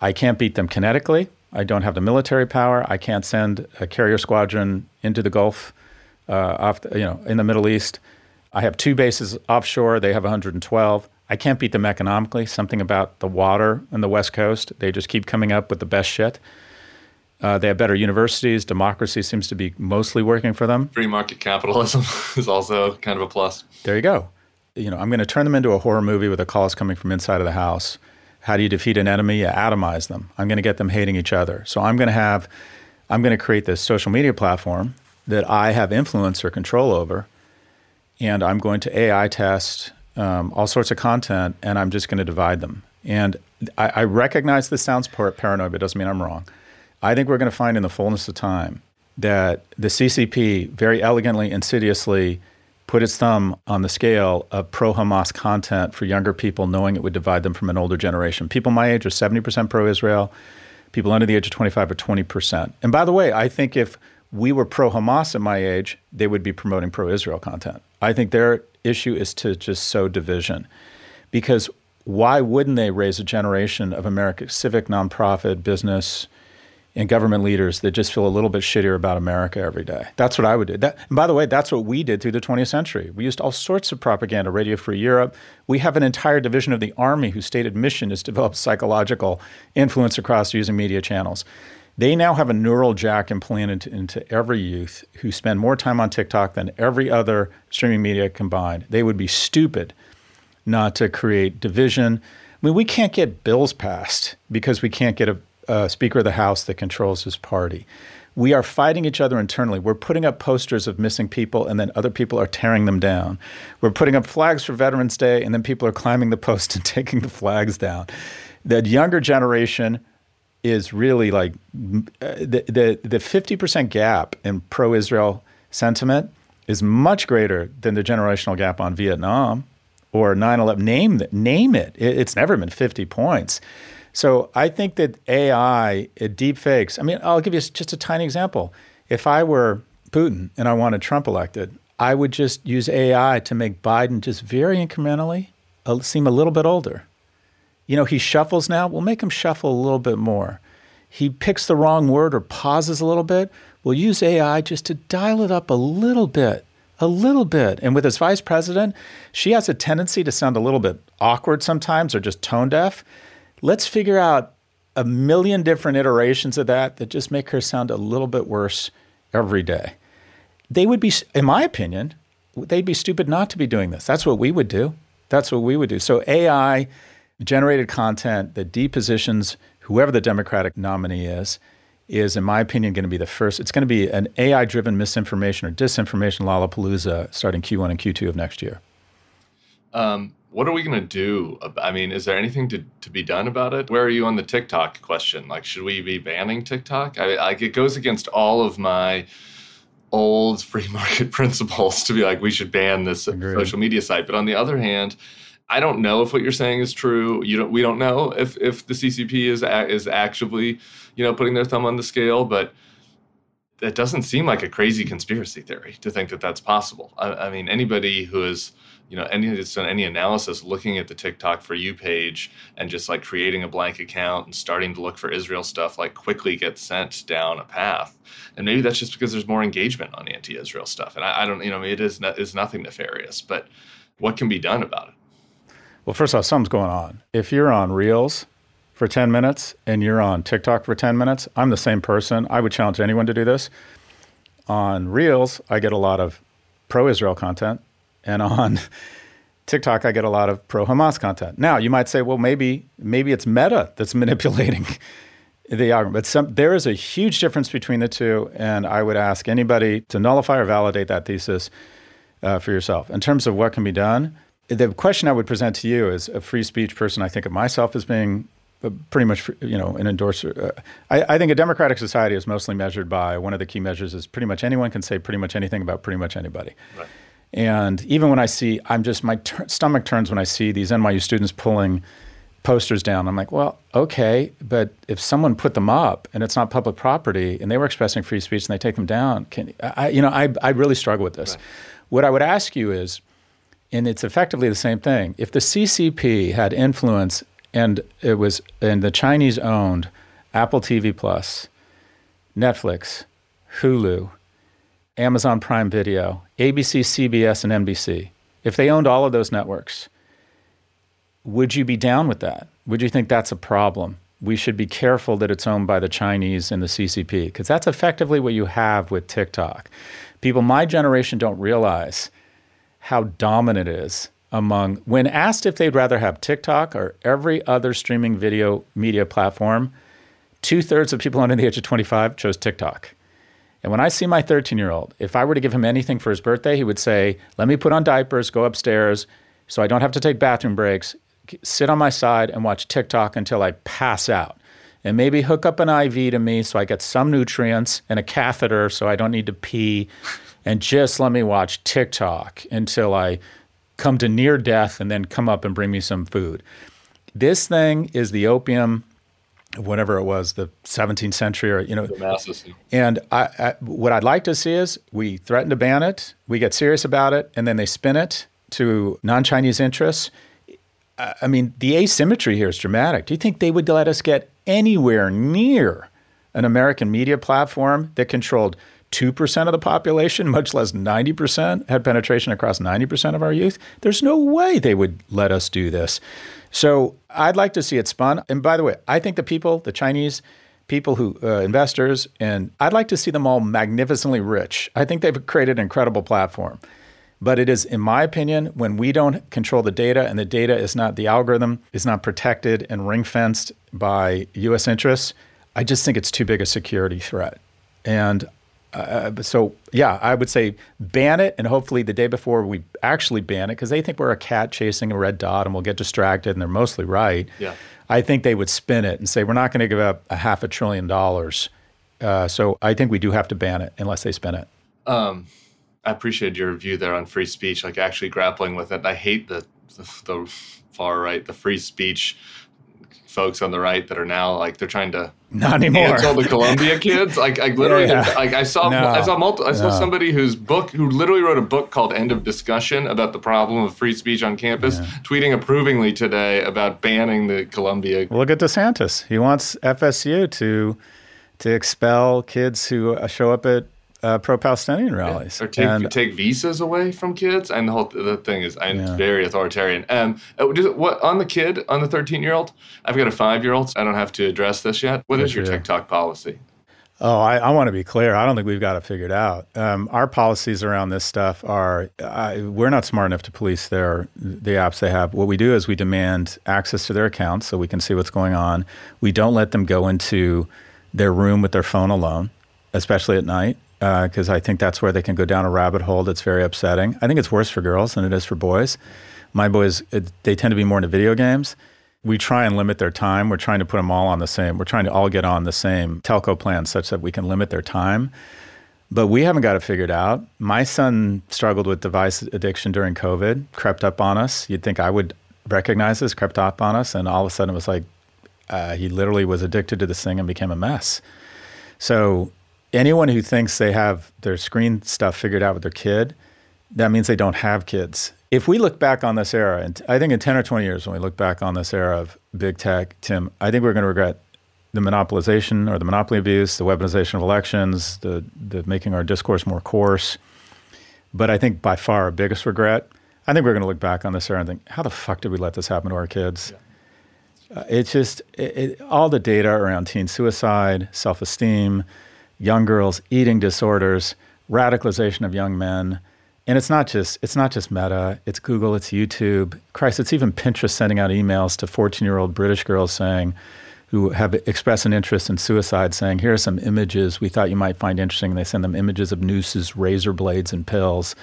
I can't beat them kinetically. I don't have the military power. I can't send a carrier squadron into the Gulf, uh, off the, you know, in the Middle East. I have two bases offshore. They have 112. I can't beat them economically. Something about the water in the West Coast. They just keep coming up with the best shit. Uh, they have better universities. Democracy seems to be mostly working for them. Free market capitalism <laughs> is also kind of a plus. There you go you know, I'm going to turn them into a horror movie with the calls coming from inside of the house. How do you defeat an enemy? You atomize them. I'm going to get them hating each other. So I'm going to have, I'm going to create this social media platform that I have influence or control over, and I'm going to AI test um, all sorts of content, and I'm just going to divide them. And I, I recognize this sounds paranoid, but it doesn't mean I'm wrong. I think we're going to find in the fullness of time that the CCP very elegantly, insidiously put its thumb on the scale of pro Hamas content for younger people, knowing it would divide them from an older generation. People my age are 70% pro Israel, people under the age of 25 are 20%. And by the way, I think if we were pro Hamas at my age, they would be promoting pro Israel content. I think their issue is to just sow division. Because why wouldn't they raise a generation of American civic, nonprofit, business, and government leaders that just feel a little bit shittier about America every day. That's what I would do. That, and by the way, that's what we did through the 20th century. We used all sorts of propaganda, Radio Free Europe. We have an entire division of the Army whose stated mission is to develop psychological influence across using media channels. They now have a neural jack implanted into every youth who spend more time on TikTok than every other streaming media combined. They would be stupid not to create division. I mean, we can't get bills passed because we can't get a uh, Speaker of the House that controls his party. We are fighting each other internally. We're putting up posters of missing people, and then other people are tearing them down. We're putting up flags for Veterans Day, and then people are climbing the post <laughs> and taking the flags down. That younger generation is really like uh, the the fifty percent gap in pro-Israel sentiment is much greater than the generational gap on Vietnam or 9/11. Name name it. It's never been fifty points. So I think that AI, uh, deep fakes, I mean, I'll give you just a tiny example. If I were Putin and I wanted Trump elected, I would just use AI to make Biden just very incrementally uh, seem a little bit older. You know, he shuffles now, we'll make him shuffle a little bit more. He picks the wrong word or pauses a little bit, we'll use AI just to dial it up a little bit a little bit. And with his vice president, she has a tendency to sound a little bit awkward sometimes or just tone deaf let's figure out a million different iterations of that that just make her sound a little bit worse every day. They would be, in my opinion, they'd be stupid not to be doing this. That's what we would do. That's what we would do. So AI generated content that depositions whoever the Democratic nominee is, is, in my opinion, going to be the first. It's going to be an AI driven misinformation or disinformation lollapalooza starting Q1 and Q2 of next year. Um, what are we going to do? I mean, is there anything to, to be done about it? Where are you on the TikTok question? Like, should we be banning TikTok? I, like, it goes against all of my old free <laughs> market principles to be like, we should ban this Agreed. social media site. But on the other hand, I don't know if what you're saying is true. You don't. We don't know if if the CCP is is actively, you know, putting their thumb on the scale. But it doesn't seem like a crazy conspiracy theory to think that that's possible. I, I mean, anybody who is you know any that's done any analysis looking at the TikTok for you page and just like creating a blank account and starting to look for Israel stuff like quickly gets sent down a path. And maybe that's just because there's more engagement on anti-Israel stuff. And I, I don't, you know, it is no, is nothing nefarious, but what can be done about it? Well, first off, something's going on. If you're on Reels for 10 minutes and you're on TikTok for 10 minutes, I'm the same person. I would challenge anyone to do this. On Reels, I get a lot of pro Israel content and <laughs> on TikTok, I get a lot of pro Hamas content. Now, you might say, well, maybe maybe it's Meta that's <laughs> manipulating the algorithm. But some, there is a huge difference between the two, and I would ask anybody to nullify or validate that thesis uh, for yourself. In terms of what can be done, the question I would present to you as a free speech person, I think of myself as being uh, pretty much, you know, an endorser. Uh, I, I, think a democratic society is mostly measured by one of the key measures is pretty much anyone can say pretty much anything about pretty much anybody. Right. And even when I see, I'm just, my ter- stomach turns when I see these NYU students pulling posters down. I'm like, well, okay, but if someone put them up and it's not public property and they were expressing free speech and they take them down, can, I, you know, I, I really struggle with this. Right. What I would ask you is, and it's effectively the same thing, if the CCP had influence and it was, and the Chinese owned Apple TV Plus, Netflix, Hulu, Amazon Prime Video, ABC, CBS, and NBC, if they owned all of those networks, would you be down with that? Would you think that's a problem? We should be careful that it's owned by the Chinese and the CCP, because that's effectively what you have with TikTok. People my generation don't realize how dominant it is among, when asked if they'd rather have TikTok or every other streaming video media platform, two thirds of people under the age of 25 chose TikTok. And when I see my 13 year old, if I were to give him anything for his birthday, he would say, Let me put on diapers, go upstairs so I don't have to take bathroom breaks, sit on my side and watch TikTok until I pass out. And maybe hook up an IV to me so I get some nutrients and a catheter so I don't need to pee and just let me watch TikTok until I come to near death and then come up and bring me some food. This thing is the opium whatever it was, the 17th century, or you know. And I, I, what I'd like to see is we threaten to ban it, we get serious about it, and then they spin it to non-Chinese interests. I mean, the asymmetry here is dramatic. Do you think they would let us get anywhere near an American media platform that controlled 2% of the population, much less 90%, had penetration across 90% of our youth? There's no way they would let us do this. So I'd like to see it spun. And by the way, I think the people, the Chinese people who, uh, investors, and I'd like to see them all magnificently rich. I think they've created an incredible platform. But it is, in my opinion, when we don't control the data and the data is not, the algorithm is not protected and ring fenced by US interests, I just think it's too big a security threat. And uh, so yeah, I would say ban it, and hopefully the day before we actually ban it, because they think we're a cat chasing a red dot, and we'll get distracted, and they're mostly right. Yeah. I think they would spin it and say we're not going to give up a half a trillion dollars. Uh, so I think we do have to ban it unless they spin it. Um, I appreciate your view there on free speech, like actually grappling with it. I hate the, the, the far right, the free speech folks on the right that are now like they're trying to not anymore. Cancel the Columbia <laughs> kids. Like, I literally, yeah, like I saw, no, I saw multiple, I saw no. somebody whose book, who literally wrote a book called "End of Discussion" about the problem of free speech on campus, yeah. tweeting approvingly today about banning the Columbia. Look at DeSantis. He wants FSU to to expel kids who show up at uh, pro-Palestinian rallies, yeah. or take and, take visas away from kids. And the whole the thing is, I'm yeah. very authoritarian. Um, uh, what on the kid on the 13 year old? I've got a five year old. I don't have to address this yet. What is your TikTok policy? Oh, I, I, want to be clear. I don't think we've got it figured out. Um, our policies around this stuff are we're not smart enough to police their the apps they have. What we do is we demand access to their accounts so we can see what's going on. We don't let them go into their room with their phone alone, especially at night because uh, I think that's where they can go down a rabbit hole that's very upsetting. I think it's worse for girls than it is for boys. My boys, it, they tend to be more into video games. We try and limit their time. We're trying to put them all on the same. We're trying to all get on the same telco plan such that we can limit their time. But we haven't got it figured out. My son struggled with device addiction during COVID, crept up on us. You'd think I would recognize this, crept up on us, and all of a sudden it was like uh, he literally was addicted to this thing and became a mess. So anyone who thinks they have their screen stuff figured out with their kid, that means they don't have kids. If we look back on this era, and I think in 10 or 20 years, when we look back on this era of big tech, Tim, I think we're going to regret the monopolization or the monopoly abuse, the weaponization of elections, the, the making our discourse more coarse. But I think by far our biggest regret, I think we're going to look back on this era and think, how the fuck did we let this happen to our kids? Yeah. Uh, it's just it, it, all the data around teen suicide, self esteem, young girls, eating disorders, radicalization of young men. And it's not just it's not just Meta, it's Google, it's YouTube. Christ, it's even Pinterest sending out emails to 14-year-old British girls saying who have expressed an interest in suicide saying, here are some images we thought you might find interesting. And they send them images of nooses, razor blades, and pills.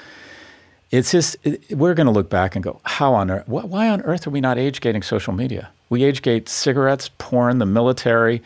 It's just, it, we're going to look back and go, how on earth, wh- why on earth are we not age gating social media? We age gate cigarettes, porn, the military,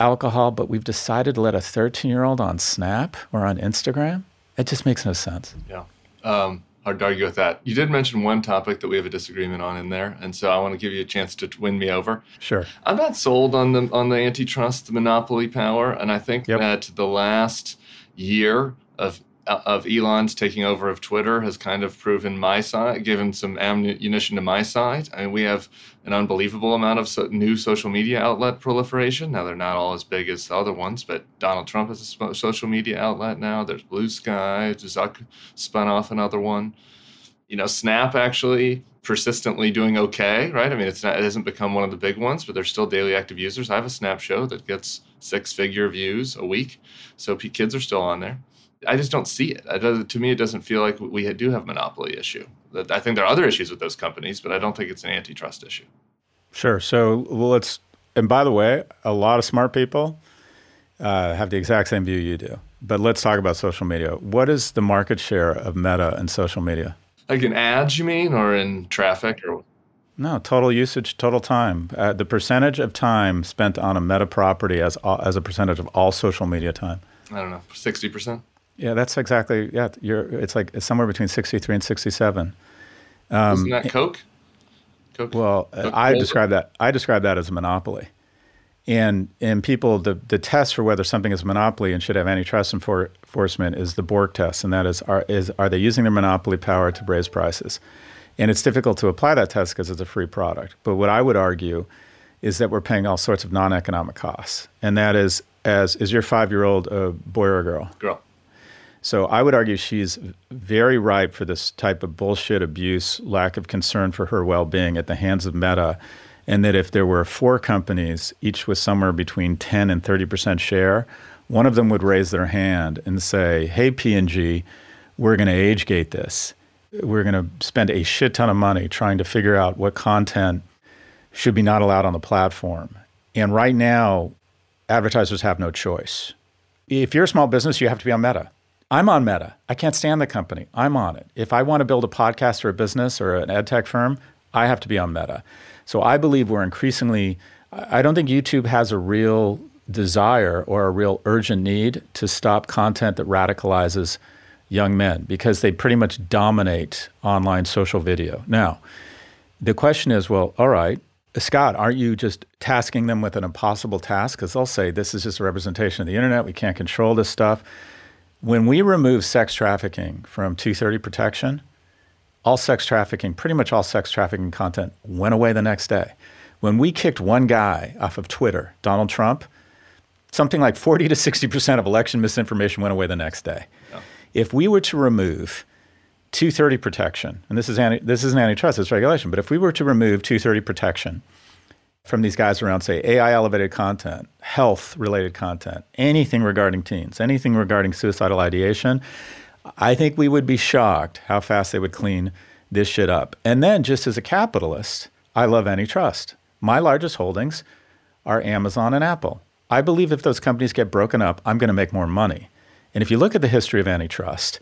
alcohol, but we've decided to let a 13 year old on Snap or on Instagram. It just makes no sense. Yeah. Um, hard to argue with that. You did mention one topic that we have a disagreement on in there, and so I want to give you a chance to win me over. Sure. I'm not sold on the on the antitrust, the monopoly power, and I think yep. that the last year of Uh, of Elon's taking over of Twitter has kind of proven my side, given some ammunition to my side. I mean, we have an unbelievable amount of so, new social media outlet proliferation. Now, they're not all as big as the other ones, but Donald Trump has a social media outlet now. There's Blue Sky, Zuck spun off another one. You know, Snap actually persistently doing okay, right? I mean, it's not, it hasn't become one of the big ones, but there's still daily active users. I have a Snap show that gets six figure views a week. So kids are still on there. I just don't see it. to me, it doesn't feel like we do have a monopoly issue. I think there are other issues with those companies, but I don't think it's an antitrust issue. Sure. So let's. And by the way, a lot of smart people uh, have the exact same view you do. But let's talk about social media. What is the market share of Meta and social media? Like in ads, you mean, or in traffic, or no, total usage, total time. Uh, the percentage of time spent on a Meta property as as a percentage of all social media time. I don't know, sixty percent. Yeah, that's exactly. Yeah, you're. It's like it's somewhere between 63 and 67. Um, Isn't that Coke? Coke well, Coke I describe that. I describe that as a monopoly. And and people the, the test for whether something is a monopoly and should have antitrust enforcement is the Bork test, and that is are is are they using their monopoly power to raise prices? And it's difficult to apply that test because it's a free product. But what I would argue is that we're paying all sorts of non-economic costs, and that is as is your five-year-old a boy or a girl? Girl. So I would argue she's very ripe for this type of bullshit abuse, lack of concern for her well-being at the hands of Meta and that if there were four companies, each with somewhere between 10 and 30% share, one of them would raise their hand and say, "Hey P&G, we're going to age gate this. We're going to spend a shit ton of money trying to figure out what content should be not allowed on the platform." And right now, advertisers have no choice. If you're a small business, you have to be on Meta. I'm on Meta. I can't stand the company. I'm on it. If I want to build a podcast or a business or an ed tech firm, I have to be on Meta. So I believe we're increasingly, I don't think YouTube has a real desire or a real urgent need to stop content that radicalizes young men because they pretty much dominate online social video. Now, the question is well, all right, Scott, aren't you just tasking them with an impossible task? Because they'll say this is just a representation of the internet. We can't control this stuff. When we remove sex trafficking from 230 protection, all sex trafficking, pretty much all sex trafficking content went away the next day. When we kicked one guy off of Twitter, Donald Trump, something like 40 to 60% of election misinformation went away the next day. Oh. If we were to remove 230 protection, and this is anti, this isn't antitrust, it's regulation, but if we were to remove 230 protection from these guys around, say, AI elevated content, health related content, anything regarding teens, anything regarding suicidal ideation, I think we would be shocked how fast they would clean this shit up. And then, just as a capitalist, I love antitrust. My largest holdings are Amazon and Apple. I believe if those companies get broken up, I'm going to make more money. And if you look at the history of antitrust,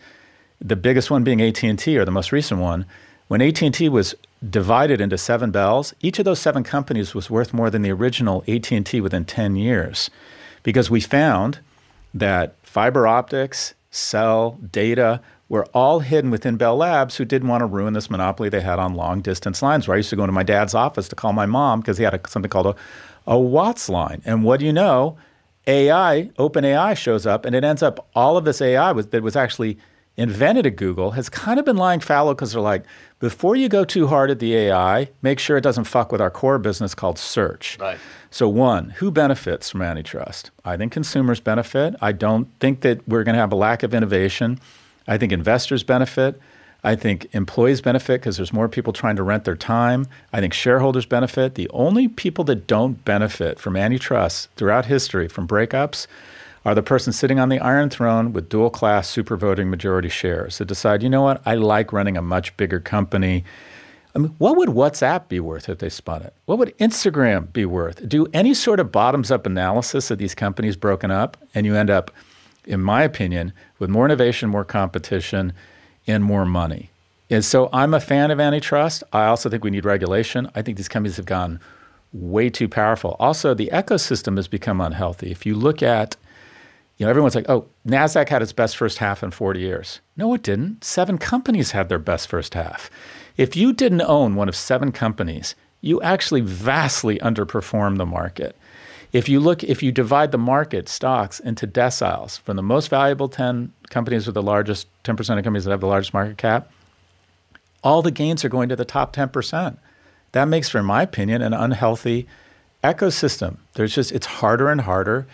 the biggest one being AT&T or the most recent one, when AT&T was divided into seven bells, each of those seven companies was worth more than the original AT&T within 10 years because we found that fiber optics cell, data were all hidden within Bell Labs who didn't want to ruin this monopoly they had on long distance lines. Where I used to go into my dad's office to call my mom because he had a, something called a, a WATS line. And what do you know? AI, OpenAI shows up, and it ends up all of this AI was, that was actually invented at Google has kind of been lying fallow because they're like, before you go too hard at the AI, make sure it doesn't fuck with our core business called search. Right. So, one, who benefits from antitrust? I think consumers benefit. I don't think that we're going to have a lack of innovation. I think investors benefit. I think employees benefit because there's more people trying to rent their time. I think shareholders benefit. The only people that don't benefit from antitrust throughout history from breakups are the person sitting on the Iron Throne with dual class super voting majority shares that decide, you know what, I like running a much bigger company. I mean, what would WhatsApp be worth if they spun it? What would Instagram be worth? Do any sort of bottoms up analysis of these companies broken up, and you end up, in my opinion, with more innovation, more competition, and more money. And so I'm a fan of antitrust. I also think we need regulation. I think these companies have gone way too powerful. Also, the ecosystem has become unhealthy. If you look at you know, everyone's like, oh, NASDAQ had its best first half in 40 years. No, it didn't. Seven companies had their best first half. If you didn't own one of seven companies, you actually vastly underperformed the market. If you look, if you divide the market stocks into deciles from the most valuable 10 companies with the largest 10% of companies that have the largest market cap, all the gains are going to the top 10%. That makes, for my opinion, an unhealthy ecosystem. There's just, it's harder and harder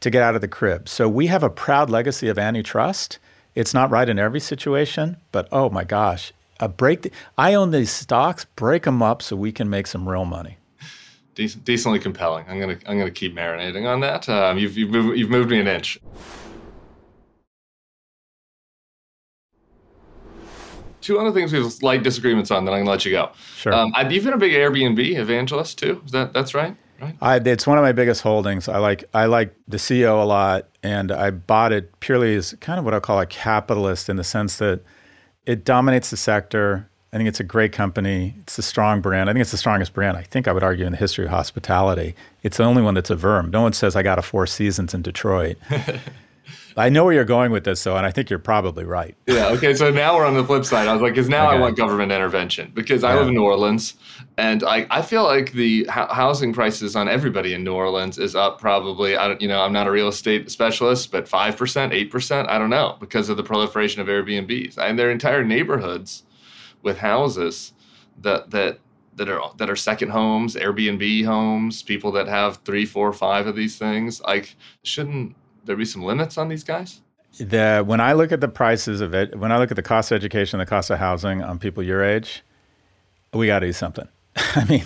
to get out of the crib. So we have a proud legacy of antitrust. It's not right in every situation, but oh my gosh, a break. The, I own these stocks. Break them up so we can make some real money. Decent, decently compelling. I'm gonna I'm gonna keep marinating on that. Um, you've you've moved, you've moved me an inch. Two other things we have slight disagreements on. Then I'm gonna let you go. Sure. Um, you've been a big Airbnb evangelist too. Is that that's right? Right? I, it's one of my biggest holdings. I like I like the CEO a lot, and I bought it purely as kind of what I call a capitalist in the sense that it dominates the sector. I think it's a great company. It's a strong brand. I think it's the strongest brand. I think I would argue in the history of hospitality. It's the only one that's a verm. No one says I got a Four Seasons in Detroit. <laughs> I know where you're going with this, though, and I think you're probably right. Yeah. Okay. So now we're on the flip side. I was like, because now okay. I want government intervention because I yeah. live in New Orleans, and I, I feel like the housing prices on everybody in New Orleans is up probably. I don't, you know, I'm not a real estate specialist, but five percent, eight percent, I don't know, because of the proliferation of Airbnbs and their entire neighborhoods with houses that that that are that are second homes, Airbnb homes, people that have three, four, five of these things. Like, shouldn't there be some limits on these guys? The when I look at the prices of it, when I look at the cost of education, the cost of housing on people your age, we got to do something. <laughs> I mean,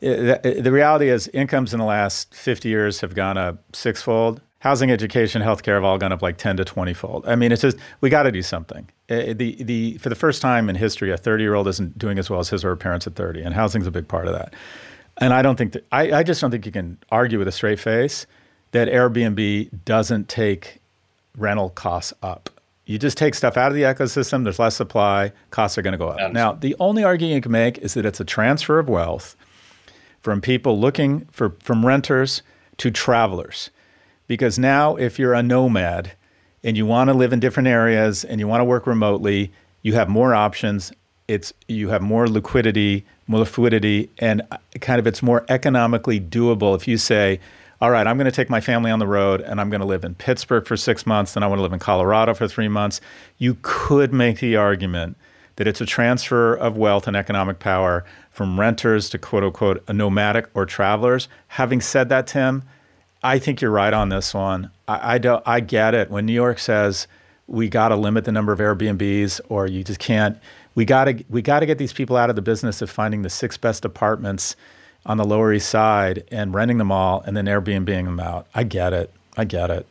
the, the reality is incomes in the last 50 years have gone up sixfold. Housing, education, healthcare have all gone up like 10 to 20 fold. I mean, it's just, we got to do something. The, the, for the first time in history, a 30 year old isn't doing as well as his or her parents at 30, and housing's a big part of that. And I don't think that, I, I just don't think you can argue with a straight face that Airbnb doesn't take rental costs up. You just take stuff out of the ecosystem, there's less supply, costs are going to go up. Now, the only argument you can make is that it's a transfer of wealth from people looking for from renters to travelers. Because now if you're a nomad and you want to live in different areas and you want to work remotely, you have more options. It's you have more liquidity, more fluidity, and uh, kind of it's more economically doable if you say, all right, I'm going to take my family on the road and I'm going to live in Pittsburgh for six months, and I want to live in Colorado for three months. You could make the argument that it's a transfer of wealth and economic power from renters to quote unquote a nomadic or travelers. Having said that, Tim, I think you're right on this one. I, I don't. I get it when New York says we got to limit the number of Airbnbs, or you just can't. We got to we got to get these people out of the business of finding the six best apartments on the Lower East Side and renting them all and then Airbnbing them out. I get it. I get it.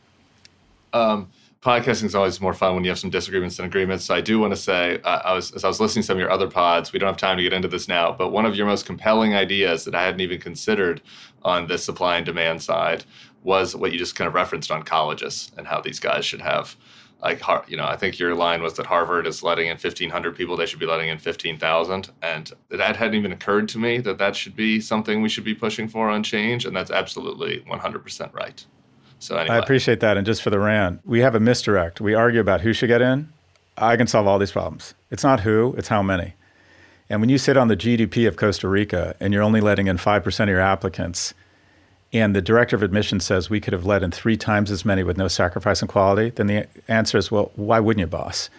Um, podcasting is always more fun when you have some disagreements than agreements. So I do want to say, uh, I was as I was listening to some of your other pods. We don't have time to get into this now, but one of your most compelling ideas that I hadn't even considered on the supply and demand side was what you just kind of referenced on colleges and how these guys should have like you know i think your line was that harvard is letting in 1500 people they should be letting in 15000 and that hadn't even occurred to me that that should be something we should be pushing for on change and that's absolutely 100% right. So anyway. i appreciate that. And just for the rant we have a misdirect. We argue about who should get in. I can solve all these problems. It's not who it's how many. And when you sit on the gdp of costa rica and you're only letting in 5% of your applicants and the director of admissions says we could have let in three times as many with no sacrifice in quality, then the answer is, well, why wouldn't you, boss?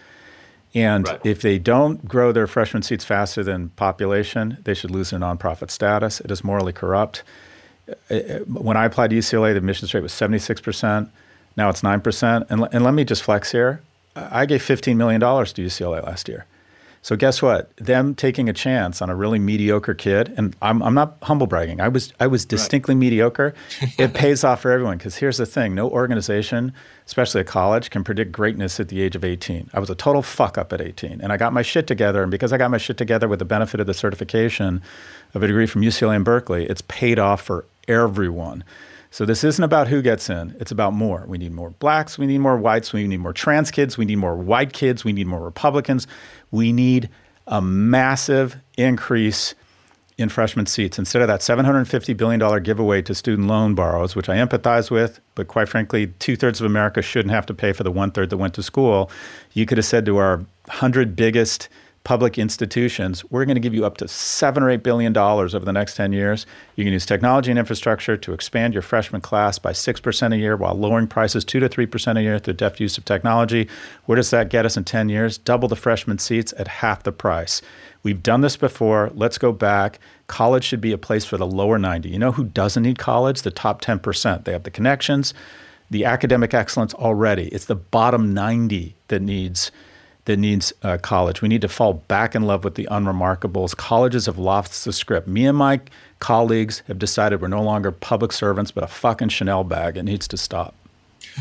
And right. if they don't grow their freshman seats faster than population, they should lose their nonprofit status. It is morally corrupt. Uh, uh, when I applied to UCLA, the admissions rate was 76%. Now it's 9%. And, and let me just flex here. I gave $15 million to UCLA last year. So guess what? Them taking a chance on a really mediocre kid, and I'm, I'm not humble bragging. I was I was distinctly right. mediocre. It pays off for everyone because here's the thing: no organization, especially a college, can predict greatness at the age of 18. I was a total fuck up at 18, and I got my shit together. And because I got my shit together with the benefit of the certification of a degree from UCLA and Berkeley, it's paid off for everyone. So this isn't about who gets in. It's about more. We need more blacks. We need more whites. We need more trans kids. We need more white kids. We need more Republicans. We need a massive increase in freshman seats. Instead of that $750 billion giveaway to student loan borrowers, which I empathize with, but quite frankly, two thirds of America shouldn't have to pay for the one third that went to school, you could have said to our 100 biggest public institutions, we're going to give you up to seven or eight billion dollars over the next 10 years. You can use technology and infrastructure to expand your freshman class by 6% a year while lowering prices 2 to 3% a year through deft use of technology. Where does that get us in 10 years? Double the freshman seats at half the price. We've done this before. Let's go back. College should be a place for the lower 90. You know who doesn't need college? The top 10%. They have the connections, the academic excellence already. It's the bottom 90 that needs that needs uh, college. We need to fall back in love with the unremarkables. Colleges have lost the script. Me and my colleagues have decided we're no longer public servants, but a fucking Chanel bag. It needs to stop.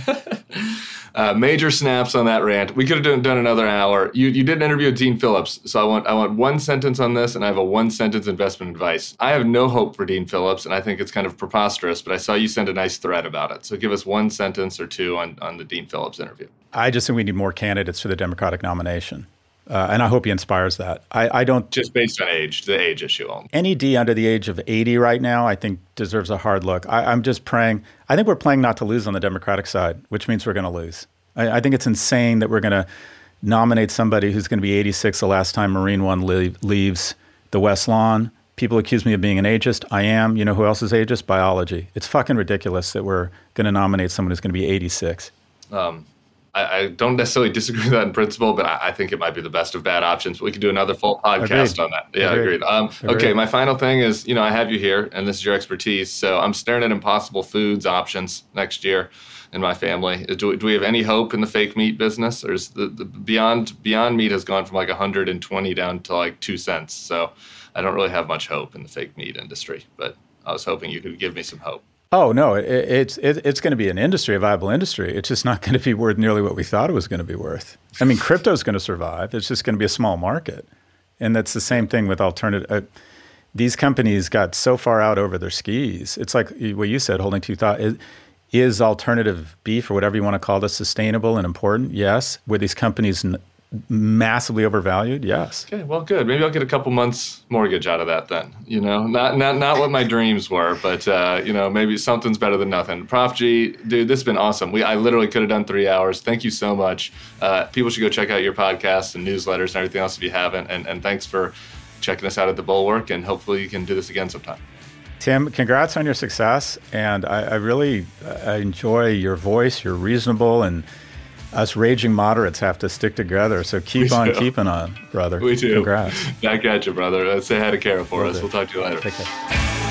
<laughs> Uh, major snaps on that rant. We could have done, done another hour. You, you did an interview with Dean Phillips, so I want I want one sentence on this, and I have a one sentence investment advice. I have no hope for Dean Phillips, and I think it's kind of preposterous. But I saw you send a nice thread about it. So give us one sentence or two on on the Dean Phillips interview. I just think we need more candidates for the Democratic nomination. Uh, and I hope he inspires that. I, I, don't just based on age, the age issue only. Any D under the age of 80 right now, I think deserves a hard look. I, I'm just praying. I think we're playing not to lose on the Democratic side, which means we're going to lose. I, I think it's insane that we're going to nominate somebody who's going to be 86 the last time Marine One leave, leaves the West Lawn. People accuse me of being an ageist. I am. You know who else is ageist? Biology. It's fucking ridiculous that we're going to nominate someone who's going to be 86. Um, I, I, don't necessarily <laughs> disagree with that in principle, but I, I, think it might be the best of bad options. We could do another full podcast agreed. on that. Yeah, agreed. agreed. Um, agreed. Okay, my final thing is, you know, I have you here, and this is your expertise. So I'm staring at impossible foods options next year in my family. Do, do we have any hope in the fake meat business, or is the, the Beyond Beyond Meat has gone from like 120 down to like two cents? So I don't really have much hope in the fake meat industry, but I was hoping you could give me some hope. Oh no, it, it's it, it's going to be an industry, a viable industry. It's just not going to be worth nearly what we thought it was going to be worth. I mean, crypto is going to survive. It's just going to be a small market, and that's the same thing with alternative. Uh, these companies got so far out over their skis. It's like what you said, holding two thoughts. Is, alternative beef or whatever you want to call this sustainable and important? Yes. Were these companies massively overvalued? Yes. Okay, well, good. Maybe I'll get a couple months mortgage out of that then. You know, not not not what my dreams were, but uh, you know, maybe something's better than nothing. Prof G, dude, this has been awesome. We I literally could have done three hours. Thank you so much. Uh, people should go check out your podcast and newsletters and everything else if you haven't. And and thanks for checking us out at the Bulwark. And hopefully you can do this again sometime. Tim, congrats on your success, and I, I really I enjoy your voice. You're reasonable and us raging moderates have to stick together. So keep on keeping on, brother. We do. Congrats. Back at you, brother. Say hi to Kara for Will us. Do. We'll talk to you later. Take care.